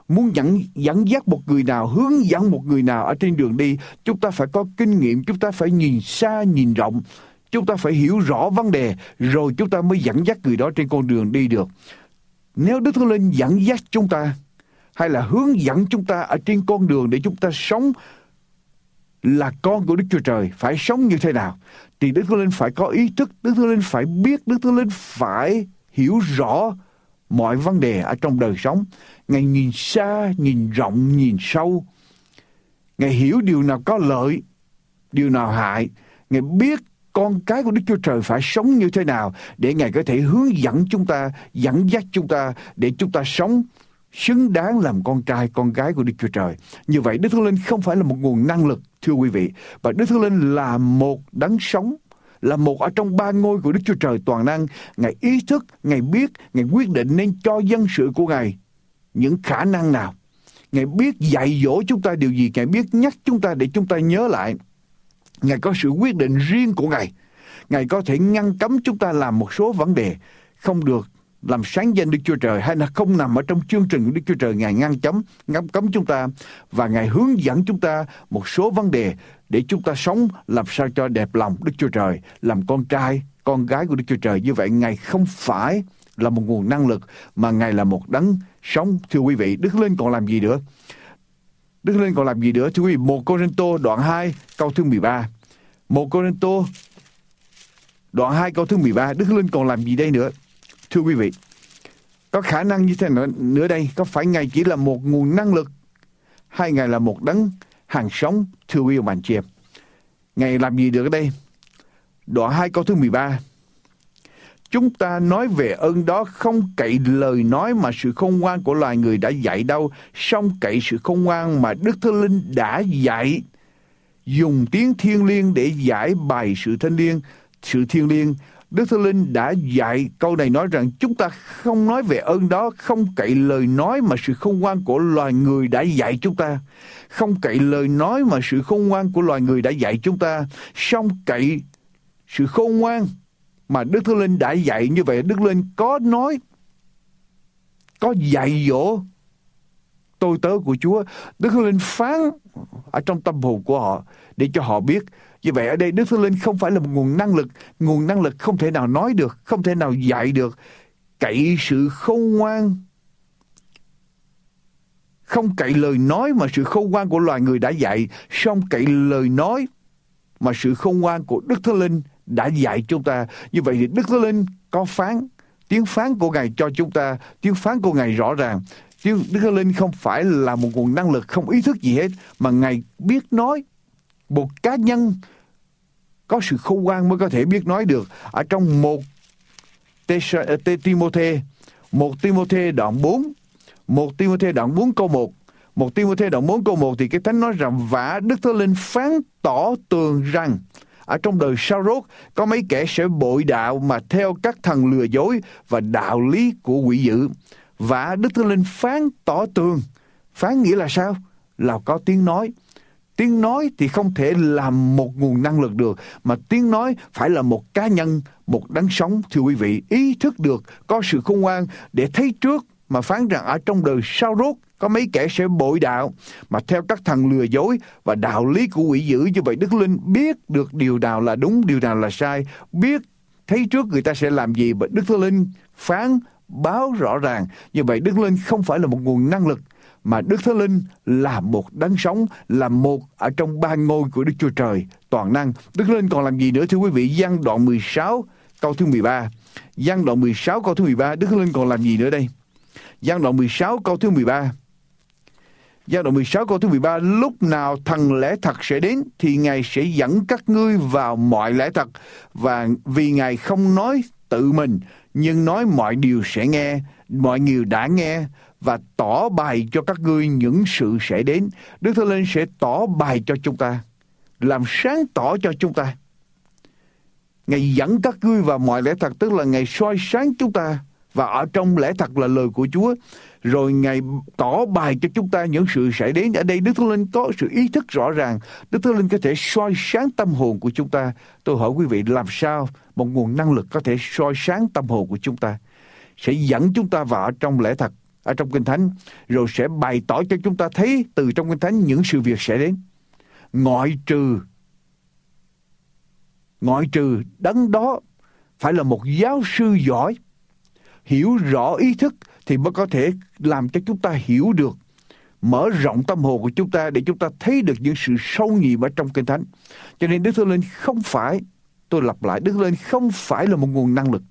Muốn dẫn, dẫn dắt một người nào, hướng dẫn một người nào ở trên đường đi, chúng ta phải có kinh nghiệm, chúng ta phải nhìn xa, nhìn rộng, Chúng ta phải hiểu rõ vấn đề rồi chúng ta mới dẫn dắt người đó trên con đường đi được. Nếu Đức Thánh Linh dẫn dắt chúng ta hay là hướng dẫn chúng ta ở trên con đường để chúng ta sống là con của Đức Chúa Trời phải sống như thế nào thì Đức Thánh Linh phải có ý thức, Đức Thánh Linh phải biết, Đức Thánh Linh phải hiểu rõ mọi vấn đề ở trong đời sống. Ngài nhìn xa, nhìn rộng, nhìn sâu. Ngài hiểu điều nào có lợi, điều nào hại. Ngài biết con cái của Đức Chúa Trời phải sống như thế nào để Ngài có thể hướng dẫn chúng ta, dẫn dắt chúng ta để chúng ta sống xứng đáng làm con trai, con gái của Đức Chúa Trời. Như vậy Đức Thánh Linh không phải là một nguồn năng lực, thưa quý vị, và Đức Thánh Linh là một đấng sống, là một ở trong ba ngôi của Đức Chúa Trời toàn năng. Ngài ý thức, Ngài biết, Ngài quyết định nên cho dân sự của Ngài những khả năng nào. Ngài biết dạy dỗ chúng ta điều gì, Ngài biết nhắc chúng ta để chúng ta nhớ lại. Ngài có sự quyết định riêng của Ngài. Ngài có thể ngăn cấm chúng ta làm một số vấn đề không được làm sáng danh Đức Chúa Trời hay là không nằm ở trong chương trình của Đức Chúa Trời. Ngài ngăn chấm, ngăn cấm chúng ta và Ngài hướng dẫn chúng ta một số vấn đề để chúng ta sống làm sao cho đẹp lòng Đức Chúa Trời, làm con trai, con gái của Đức Chúa Trời. Như vậy, Ngài không phải là một nguồn năng lực, mà Ngài là một đấng sống. Thưa quý vị, Đức Linh còn làm gì nữa? Đức Linh còn làm gì nữa thưa quý vị một Corinto đoạn 2 câu thứ 13 một Corinto đoạn 2 câu thứ 13 Đức Linh còn làm gì đây nữa Thưa quý vị, có khả năng như thế nào nữa đây, có phải Ngài chỉ là một nguồn năng lực hay Ngài là một đấng hàng sống, thưa quý vị bạn chị em. Ngài làm gì được ở đây? Đoạn 2 câu thứ 13. Chúng ta nói về ơn đó không cậy lời nói mà sự khôn ngoan của loài người đã dạy đâu, song cậy sự khôn ngoan mà Đức Thánh Linh đã dạy. Dùng tiếng thiên liêng để giải bài sự thanh liêng, sự thiên liêng Đức Thánh Linh đã dạy câu này nói rằng chúng ta không nói về ơn đó, không cậy lời nói mà sự khôn ngoan của loài người đã dạy chúng ta. Không cậy lời nói mà sự khôn ngoan của loài người đã dạy chúng ta. Song cậy sự khôn ngoan mà Đức Thánh Linh đã dạy như vậy. Đức Linh có nói, có dạy dỗ tôi tớ của Chúa. Đức Thánh Linh phán ở trong tâm hồn của họ để cho họ biết như vậy ở đây Đức Thánh Linh không phải là một nguồn năng lực, nguồn năng lực không thể nào nói được, không thể nào dạy được. Cậy sự khôn ngoan, không cậy lời nói mà sự khôn ngoan của loài người đã dạy, song cậy lời nói mà sự khôn ngoan của Đức Thánh Linh đã dạy chúng ta. Như vậy thì Đức Thánh Linh có phán, tiếng phán của Ngài cho chúng ta, tiếng phán của Ngài rõ ràng. Tiếng Đức Thánh Linh không phải là một nguồn năng lực không ý thức gì hết, mà Ngài biết nói, một cá nhân có sự khôn ngoan mới có thể biết nói được ở trong một ờ, Timôthê một Timôthê đoạn 4 một Timôthê đoạn 4 câu 1 một Timôthê đoạn 4 câu 1 thì cái thánh nói rằng vả Đức Thánh Linh phán tỏ tường rằng ở trong đời sau rốt có mấy kẻ sẽ bội đạo mà theo các thần lừa dối và đạo lý của quỷ dữ. Và Đức Thánh Linh phán tỏ tường. Phán nghĩa là sao? Là có tiếng nói. Tiếng nói thì không thể làm một nguồn năng lực được, mà tiếng nói phải là một cá nhân, một đấng sống, thưa quý vị, ý thức được, có sự khôn ngoan để thấy trước mà phán rằng ở trong đời sau rốt có mấy kẻ sẽ bội đạo mà theo các thằng lừa dối và đạo lý của quỷ dữ như vậy Đức Linh biết được điều nào là đúng, điều nào là sai, biết thấy trước người ta sẽ làm gì và Đức Linh phán báo rõ ràng. Như vậy Đức Linh không phải là một nguồn năng lực mà Đức Thánh Linh là một đấng sống, là một ở trong ba ngôi của Đức Chúa Trời toàn năng. Đức Linh còn làm gì nữa thưa quý vị? Giăng đoạn 16 câu thứ 13. Giăng đoạn 16 câu thứ 13, Đức Thánh Linh còn làm gì nữa đây? Giăng đoạn 16 câu thứ 13. Giai đoạn 16 câu thứ 13 Lúc nào thần lẽ thật sẽ đến Thì Ngài sẽ dẫn các ngươi vào mọi lẽ thật Và vì Ngài không nói tự mình Nhưng nói mọi điều sẽ nghe Mọi người đã nghe và tỏ bài cho các ngươi những sự sẽ đến. Đức Thánh Linh sẽ tỏ bài cho chúng ta, làm sáng tỏ cho chúng ta. Ngài dẫn các ngươi vào mọi lẽ thật, tức là Ngài soi sáng chúng ta và ở trong lẽ thật là lời của Chúa. Rồi Ngài tỏ bài cho chúng ta những sự xảy đến. Ở đây Đức Thánh Linh có sự ý thức rõ ràng. Đức Thánh Linh có thể soi sáng tâm hồn của chúng ta. Tôi hỏi quý vị làm sao một nguồn năng lực có thể soi sáng tâm hồn của chúng ta? Sẽ dẫn chúng ta vào trong lẽ thật ở trong Kinh Thánh, rồi sẽ bày tỏ cho chúng ta thấy từ trong Kinh Thánh những sự việc sẽ đến. Ngoại trừ, ngoại trừ đấng đó phải là một giáo sư giỏi, hiểu rõ ý thức thì mới có thể làm cho chúng ta hiểu được mở rộng tâm hồn của chúng ta để chúng ta thấy được những sự sâu nhiệm ở trong kinh thánh. Cho nên Đức Thánh Linh không phải, tôi lặp lại, Đức Thánh Linh không phải là một nguồn năng lực.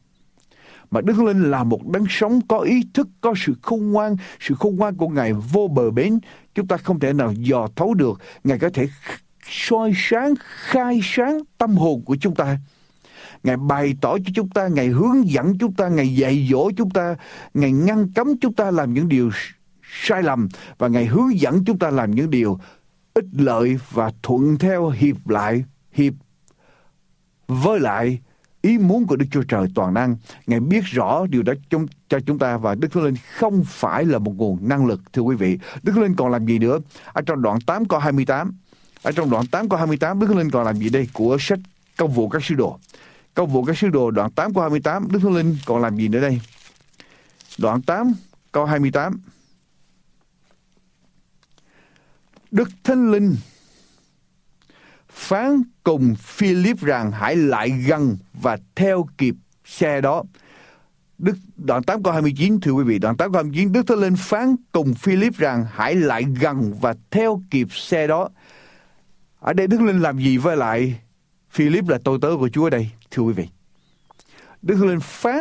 Mà Đức Thánh Linh là một đấng sống có ý thức, có sự khôn ngoan, sự khôn ngoan của Ngài vô bờ bến. Chúng ta không thể nào dò thấu được. Ngài có thể soi sáng, khai sáng tâm hồn của chúng ta. Ngài bày tỏ cho chúng ta, Ngài hướng dẫn chúng ta, Ngài dạy dỗ chúng ta, Ngài ngăn cấm chúng ta làm những điều sai lầm và Ngài hướng dẫn chúng ta làm những điều ích lợi và thuận theo hiệp lại, hiệp với lại ý muốn của Đức Chúa Trời toàn năng. Ngài biết rõ điều đó chúng, cho chúng ta và Đức Thánh Linh không phải là một nguồn năng lực thưa quý vị. Đức Thánh Linh còn làm gì nữa? Ở trong đoạn 8 câu 28, ở trong đoạn 8 câu 28 Đức Thánh Linh còn làm gì đây? Của sách Công vụ các sứ đồ. Công vụ các sứ đồ đoạn 8 câu 28 Đức Thánh Linh còn làm gì nữa đây? Đoạn 8 câu 28 Đức Thánh Linh phán cùng Philip rằng hãy lại gần và theo kịp xe đó. Đức đoạn 8 câu 29 thưa quý vị, đoạn 8 câu 29 Đức Thánh Linh phán cùng Philip rằng hãy lại gần và theo kịp xe đó. Ở đây Đức Linh làm gì với lại Philip là tôi tớ của Chúa đây, thưa quý vị. Đức Thánh Linh phán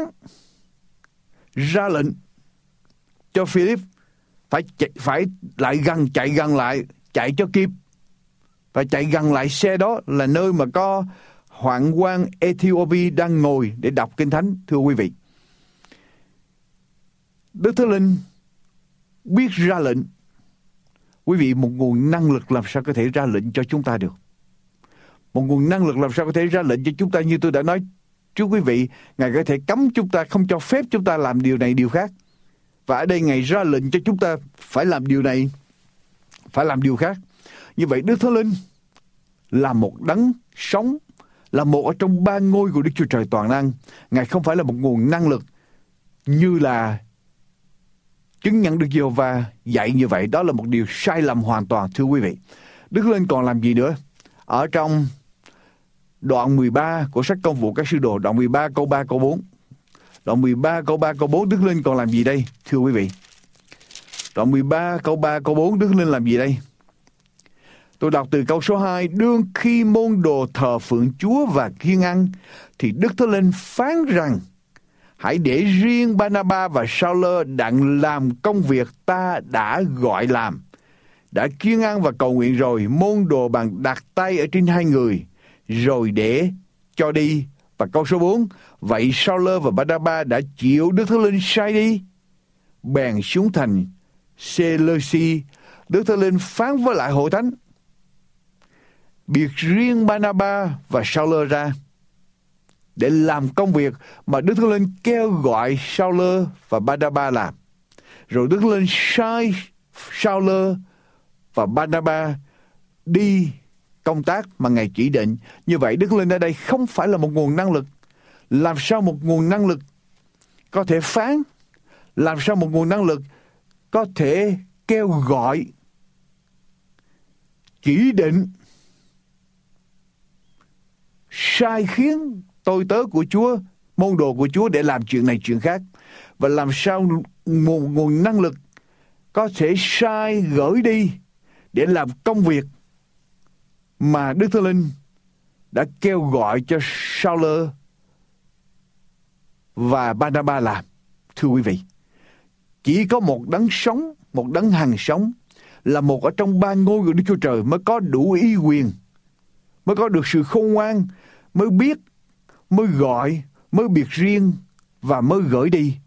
ra lệnh cho Philip phải chạy, phải lại gần chạy gần lại chạy cho kịp. Và chạy gần lại xe đó là nơi mà có hoàng quan Ethiopia đang ngồi để đọc kinh thánh thưa quý vị. Đức Thánh Linh biết ra lệnh. Quý vị một nguồn năng lực làm sao có thể ra lệnh cho chúng ta được? Một nguồn năng lực làm sao có thể ra lệnh cho chúng ta như tôi đã nói trước quý vị ngài có thể cấm chúng ta không cho phép chúng ta làm điều này điều khác và ở đây ngài ra lệnh cho chúng ta phải làm điều này phải làm điều khác như vậy Đức Thánh Linh là một đấng sống, là một ở trong ba ngôi của Đức Chúa Trời toàn năng. Ngài không phải là một nguồn năng lực như là chứng nhận được Diêu và dạy như vậy. Đó là một điều sai lầm hoàn toàn thưa quý vị. Đức Thánh Linh còn làm gì nữa? Ở trong đoạn 13 của sách công vụ các sư đồ, đoạn 13 câu 3 câu 4. Đoạn 13 câu 3 câu 4 Đức Linh còn làm gì đây? Thưa quý vị. Đoạn 13 câu 3 câu 4 Đức Linh làm gì đây? Tôi đọc từ câu số 2, đương khi môn đồ thờ phượng Chúa và kiên ăn, thì Đức Thánh Linh phán rằng, hãy để riêng Banaba và Sauler đặng làm công việc ta đã gọi làm. Đã kiên ăn và cầu nguyện rồi, môn đồ bằng đặt tay ở trên hai người, rồi để cho đi. Và câu số 4, vậy Sauler và Banaba đã chịu Đức Thánh Linh sai đi, bèn xuống thành Seleuci. Đức Thánh Linh phán với lại hội thánh, biệt riêng Banaba và Sauler ra để làm công việc mà Đức Thánh Linh kêu gọi Sauler và Barnaba làm. Rồi Đức Thánh Linh sai Sauler và Barnaba đi công tác mà Ngài chỉ định. Như vậy Đức Linh ở đây không phải là một nguồn năng lực. Làm sao một nguồn năng lực có thể phán? Làm sao một nguồn năng lực có thể kêu gọi chỉ định sai khiến tôi tớ của Chúa, môn đồ của Chúa để làm chuyện này chuyện khác. Và làm sao một nguồn năng lực có thể sai gửi đi để làm công việc mà Đức Thánh Linh đã kêu gọi cho Sauler và Barnabas làm. Thưa quý vị, chỉ có một đấng sống, một đấng hàng sống là một ở trong ba ngôi của Đức Chúa Trời mới có đủ ý quyền, mới có được sự khôn ngoan mới biết, mới gọi, mới biệt riêng và mới gửi đi.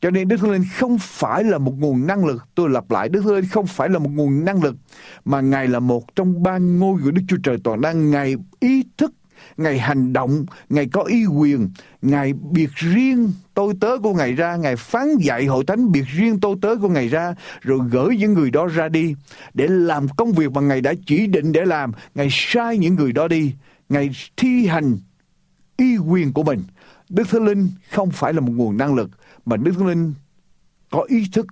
Cho nên Đức Thánh Linh không phải là một nguồn năng lực. Tôi lặp lại, Đức Thánh Linh không phải là một nguồn năng lực, mà Ngài là một trong ba ngôi của Đức Chúa Trời toàn năng. Ngài ý thức, Ngài hành động, Ngài có ý quyền, Ngài biệt riêng tôi tớ của Ngài ra, Ngài phán dạy hội thánh biệt riêng tôi tớ của Ngài ra, rồi gửi những người đó ra đi để làm công việc mà Ngài đã chỉ định để làm. Ngài sai những người đó đi Ngài thi hành ý quyền của mình. Đức Thánh Linh không phải là một nguồn năng lực, mà Đức Thánh Linh có ý thức,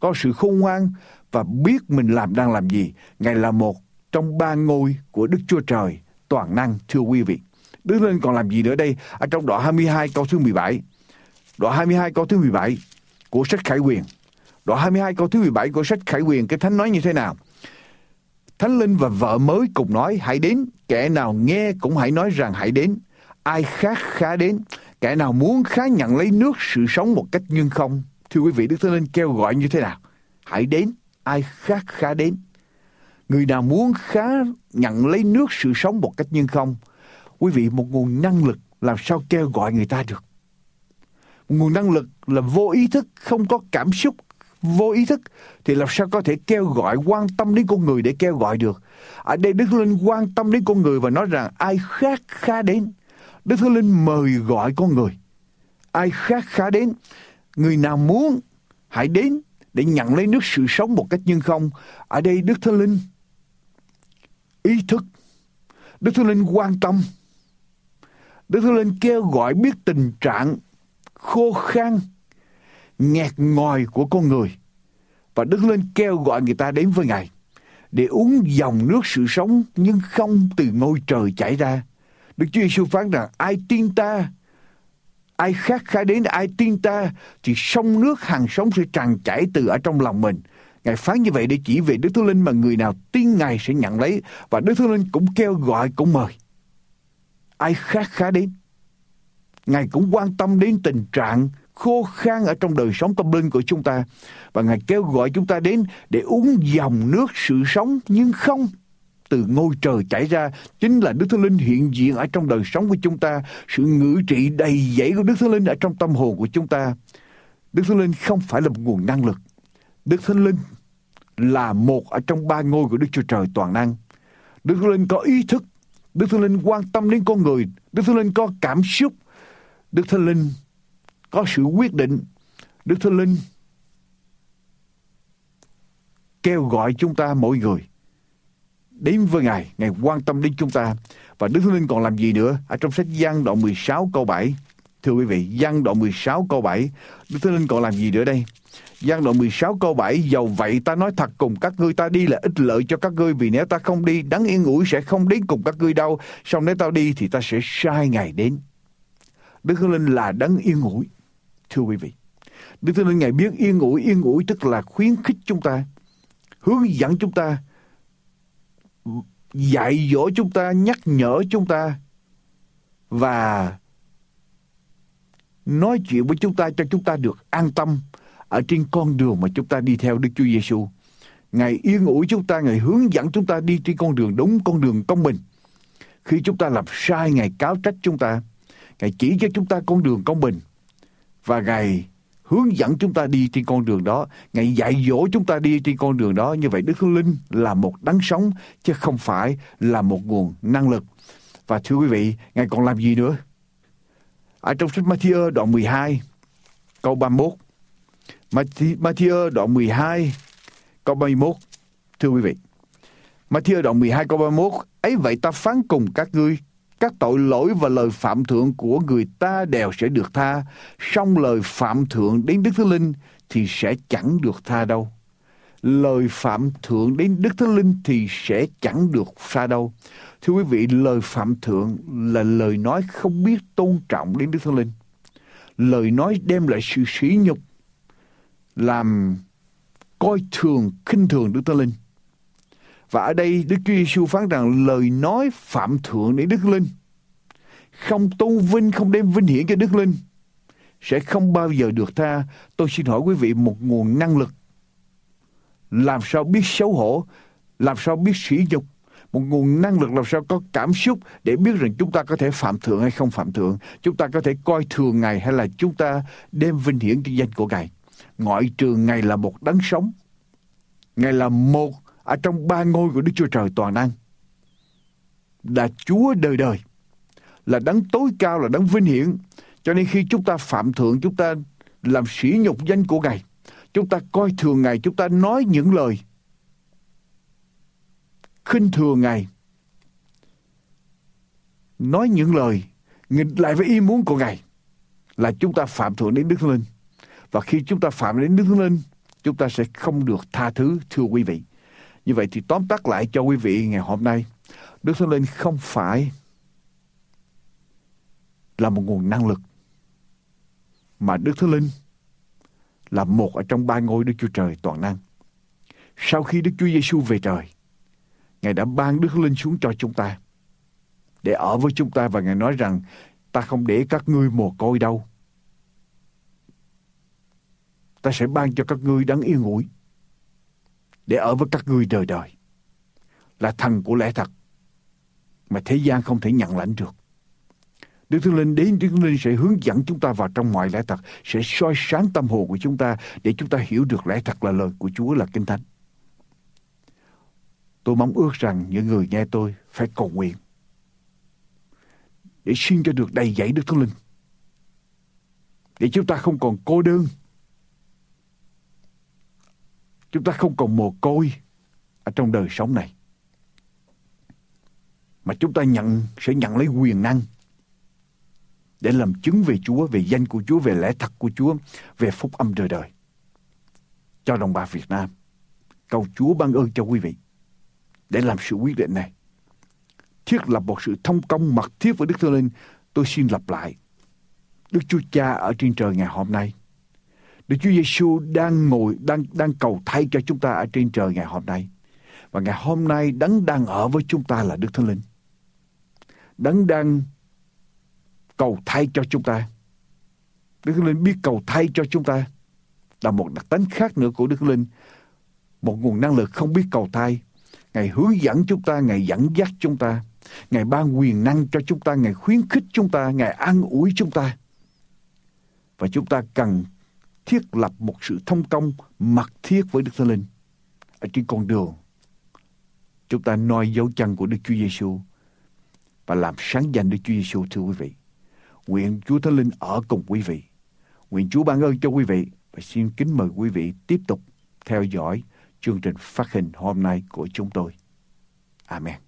có sự khôn ngoan và biết mình làm đang làm gì. Ngài là một trong ba ngôi của Đức Chúa Trời toàn năng, thưa quý vị. Đức Thánh Linh còn làm gì nữa đây? Ở trong đoạn 22 câu thứ 17. Đoạn 22 câu thứ 17 của sách Khải Quyền. Đoạn 22 câu thứ 17 của sách Khải Quyền cái Thánh nói như thế nào? Thánh Linh và vợ mới cùng nói hãy đến, kẻ nào nghe cũng hãy nói rằng hãy đến. Ai khác khá đến, kẻ nào muốn khá nhận lấy nước sự sống một cách nhưng không. Thưa quý vị, Đức Thánh Linh kêu gọi như thế nào? Hãy đến, ai khác khá đến. Người nào muốn khá nhận lấy nước sự sống một cách nhưng không. Quý vị, một nguồn năng lực làm sao kêu gọi người ta được? Một nguồn năng lực là vô ý thức, không có cảm xúc, vô ý thức thì làm sao có thể kêu gọi quan tâm đến con người để kêu gọi được ở đây đức linh quan tâm đến con người và nói rằng ai khác khá đến đức thánh linh mời gọi con người. Ai khác khá đến, người nào muốn, hãy đến để nhận lấy nước sự sống một cách nhưng không. Ở đây đức thánh linh ý thức, đức thánh linh quan tâm. Đức thánh linh kêu gọi biết tình trạng khô khan, nghẹt ngòi của con người. Và Đức Linh kêu gọi người ta đến với Ngài để uống dòng nước sự sống nhưng không từ ngôi trời chảy ra. Đức Chúa Giêsu phán rằng ai tin ta, ai khát khá đến ai tin ta thì sông nước hàng sống sẽ tràn chảy từ ở trong lòng mình. Ngài phán như vậy để chỉ về Đức Thánh Linh mà người nào tin Ngài sẽ nhận lấy và Đức Thánh Linh cũng kêu gọi cũng mời. Ai khát khá đến. Ngài cũng quan tâm đến tình trạng khô khan ở trong đời sống tâm linh của chúng ta và Ngài kêu gọi chúng ta đến để uống dòng nước sự sống nhưng không từ ngôi trời chảy ra chính là Đức Thánh Linh hiện diện ở trong đời sống của chúng ta, sự ngự trị đầy dẫy của Đức Thánh Linh ở trong tâm hồn của chúng ta. Đức Thánh Linh không phải là một nguồn năng lực. Đức Thánh Linh là một ở trong ba ngôi của Đức Chúa Trời toàn năng. Đức Thánh Linh có ý thức, Đức Thánh Linh quan tâm đến con người, Đức Thánh Linh có cảm xúc, Đức Thánh Linh có sự quyết định. Đức Thánh Linh kêu gọi chúng ta mỗi người đến với Ngài, Ngài quan tâm đến chúng ta. Và Đức Thánh Linh còn làm gì nữa? Ở trong sách Giăng đoạn 16 câu 7. Thưa quý vị, Giăng đoạn 16 câu 7. Đức Thánh Linh còn làm gì nữa đây? Giăng đoạn 16 câu 7 Dầu vậy ta nói thật cùng các ngươi ta đi là ích lợi cho các ngươi Vì nếu ta không đi đấng yên ủi sẽ không đến cùng các ngươi đâu Xong nếu tao đi thì ta sẽ sai ngài đến Đức Thánh Linh là đấng yên ủi Thưa quý vị Đức Thánh Linh Ngài biết yên ủi Yên ủi tức là khuyến khích chúng ta hướng dẫn chúng ta dạy dỗ chúng ta nhắc nhở chúng ta và nói chuyện với chúng ta cho chúng ta được an tâm ở trên con đường mà chúng ta đi theo Đức Chúa Giêsu. Ngài yên ủi chúng ta, Ngài hướng dẫn chúng ta đi trên con đường đúng, con đường công bình. Khi chúng ta làm sai, Ngài cáo trách chúng ta. Ngài chỉ cho chúng ta con đường công bình. Và Ngài hướng dẫn chúng ta đi trên con đường đó, Ngài dạy dỗ chúng ta đi trên con đường đó. Như vậy Đức Thánh Linh là một đấng sống chứ không phải là một nguồn năng lực. Và thưa quý vị, Ngài còn làm gì nữa? Ở trong sách Matthew đoạn 12 câu 31. Matthew đoạn 12 câu 31. Thưa quý vị. Matthew đoạn 12 câu 31. Ấy vậy ta phán cùng các ngươi các tội lỗi và lời phạm thượng của người ta đều sẽ được tha, song lời phạm thượng đến Đức Thánh Linh thì sẽ chẳng được tha đâu. Lời phạm thượng đến Đức Thánh Linh thì sẽ chẳng được tha đâu. Thưa quý vị, lời phạm thượng là lời nói không biết tôn trọng đến Đức Thánh Linh. Lời nói đem lại sự sỉ nhục, làm coi thường, khinh thường Đức Thánh Linh và ở đây Đức Chúa Giêsu phán rằng lời nói phạm thượng đến Đức Linh. Không tu vinh, không đem vinh hiển cho Đức Linh. Sẽ không bao giờ được tha. Tôi xin hỏi quý vị một nguồn năng lực. Làm sao biết xấu hổ, làm sao biết sỉ nhục, một nguồn năng lực làm sao có cảm xúc để biết rằng chúng ta có thể phạm thượng hay không phạm thượng, chúng ta có thể coi thường Ngài hay là chúng ta đem vinh hiển cho danh của Ngài. Ngoại trừ Ngài là một đấng sống. Ngài là một ở trong ba ngôi của Đức Chúa Trời toàn năng. Là Chúa đời đời, là đấng tối cao, là đấng vinh hiển. Cho nên khi chúng ta phạm thượng, chúng ta làm sỉ nhục danh của Ngài, chúng ta coi thường Ngài, chúng ta nói những lời khinh thường Ngài, nói những lời nghịch lại với ý muốn của Ngài là chúng ta phạm thượng đến Đức Thánh Linh. Và khi chúng ta phạm đến Đức Thánh Linh, chúng ta sẽ không được tha thứ, thưa quý vị. Như vậy thì tóm tắt lại cho quý vị ngày hôm nay, Đức Thánh Linh không phải là một nguồn năng lực, mà Đức Thánh Linh là một ở trong ba ngôi Đức Chúa Trời toàn năng. Sau khi Đức Chúa Giêsu về trời, Ngài đã ban Đức Linh xuống cho chúng ta để ở với chúng ta và Ngài nói rằng ta không để các ngươi mồ côi đâu. Ta sẽ ban cho các ngươi đấng yên ngủi để ở với các ngươi đời đời. Là thần của lẽ thật mà thế gian không thể nhận lãnh được. Đức Thánh Linh đến Đức Thánh Linh sẽ hướng dẫn chúng ta vào trong mọi lẽ thật, sẽ soi sáng tâm hồn của chúng ta để chúng ta hiểu được lẽ thật là lời của Chúa là Kinh Thánh. Tôi mong ước rằng những người nghe tôi phải cầu nguyện để xin cho được đầy dẫy Đức Thánh Linh. Để chúng ta không còn cô đơn. Chúng ta không còn mồ côi ở trong đời sống này. Mà chúng ta nhận sẽ nhận lấy quyền năng để làm chứng về Chúa, về danh của Chúa, về lẽ thật của Chúa, về phúc âm đời đời. Cho đồng bào Việt Nam, cầu Chúa ban ơn cho quý vị để làm sự quyết định này. Thiết lập một sự thông công mật thiết với Đức Thánh Linh, tôi xin lặp lại. Đức Chúa Cha ở trên trời ngày hôm nay, Đức Chúa Giêsu đang ngồi, đang đang cầu thay cho chúng ta ở trên trời ngày hôm nay. Và ngày hôm nay đấng đang ở với chúng ta là Đức Thánh Linh. Đấng đang cầu thay cho chúng ta. Đức Thánh Linh biết cầu thay cho chúng ta là một đặc tính khác nữa của Đức Thánh Linh. Một nguồn năng lực không biết cầu thay. Ngài hướng dẫn chúng ta, Ngài dẫn dắt chúng ta. Ngài ban quyền năng cho chúng ta, Ngài khuyến khích chúng ta, Ngài an ủi chúng ta. Và chúng ta cần thiết lập một sự thông công mật thiết với Đức Thánh Linh ở trên con đường. Chúng ta noi dấu chân của Đức Chúa Giêsu và làm sáng danh Đức Chúa Giêsu thưa quý vị. Nguyện Chúa Thánh Linh ở cùng quý vị. Nguyện Chúa ban ơn cho quý vị và xin kính mời quý vị tiếp tục theo dõi chương trình phát hình hôm nay của chúng tôi. Amen.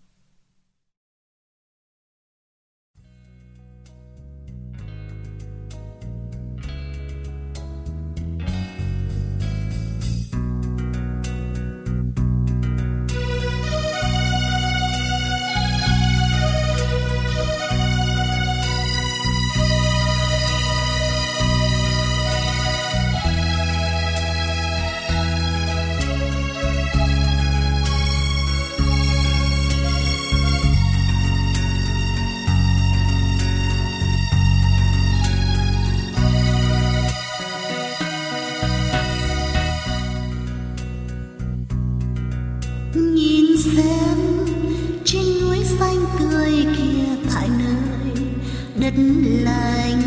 lành.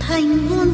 Thành ngôn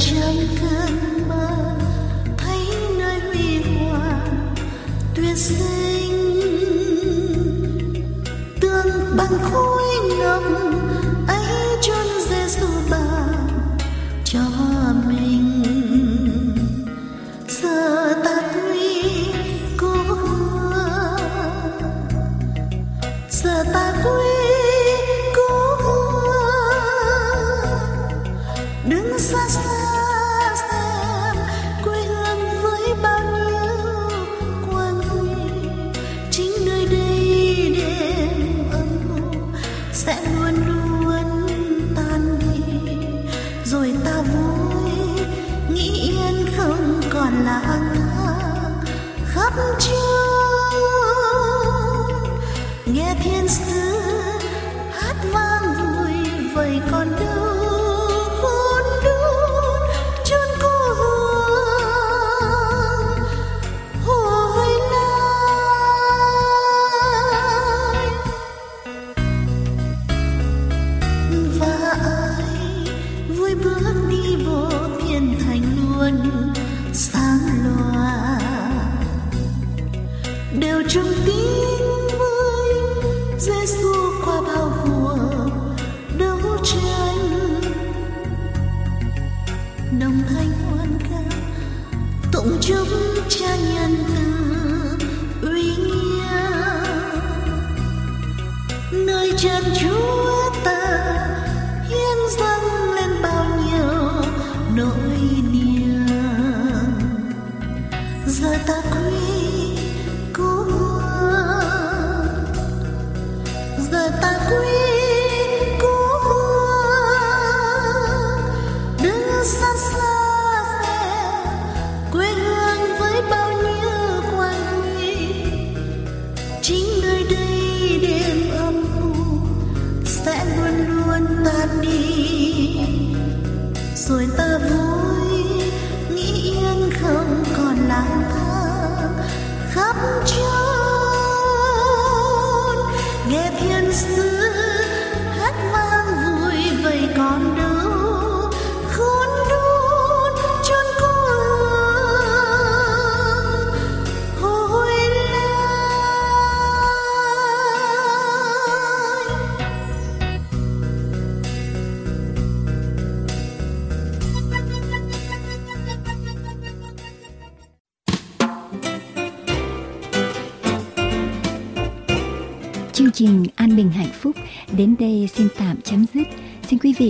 trong cơn mơ thấy nơi huy hoàng tuyệt sinh. Tương bằng khối ngọc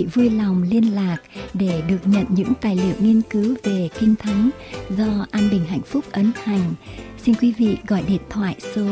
vui lòng liên lạc để được nhận những tài liệu nghiên cứu về Kinh Thánh do An Bình Hạnh Phúc ấn hành, xin quý vị gọi điện thoại số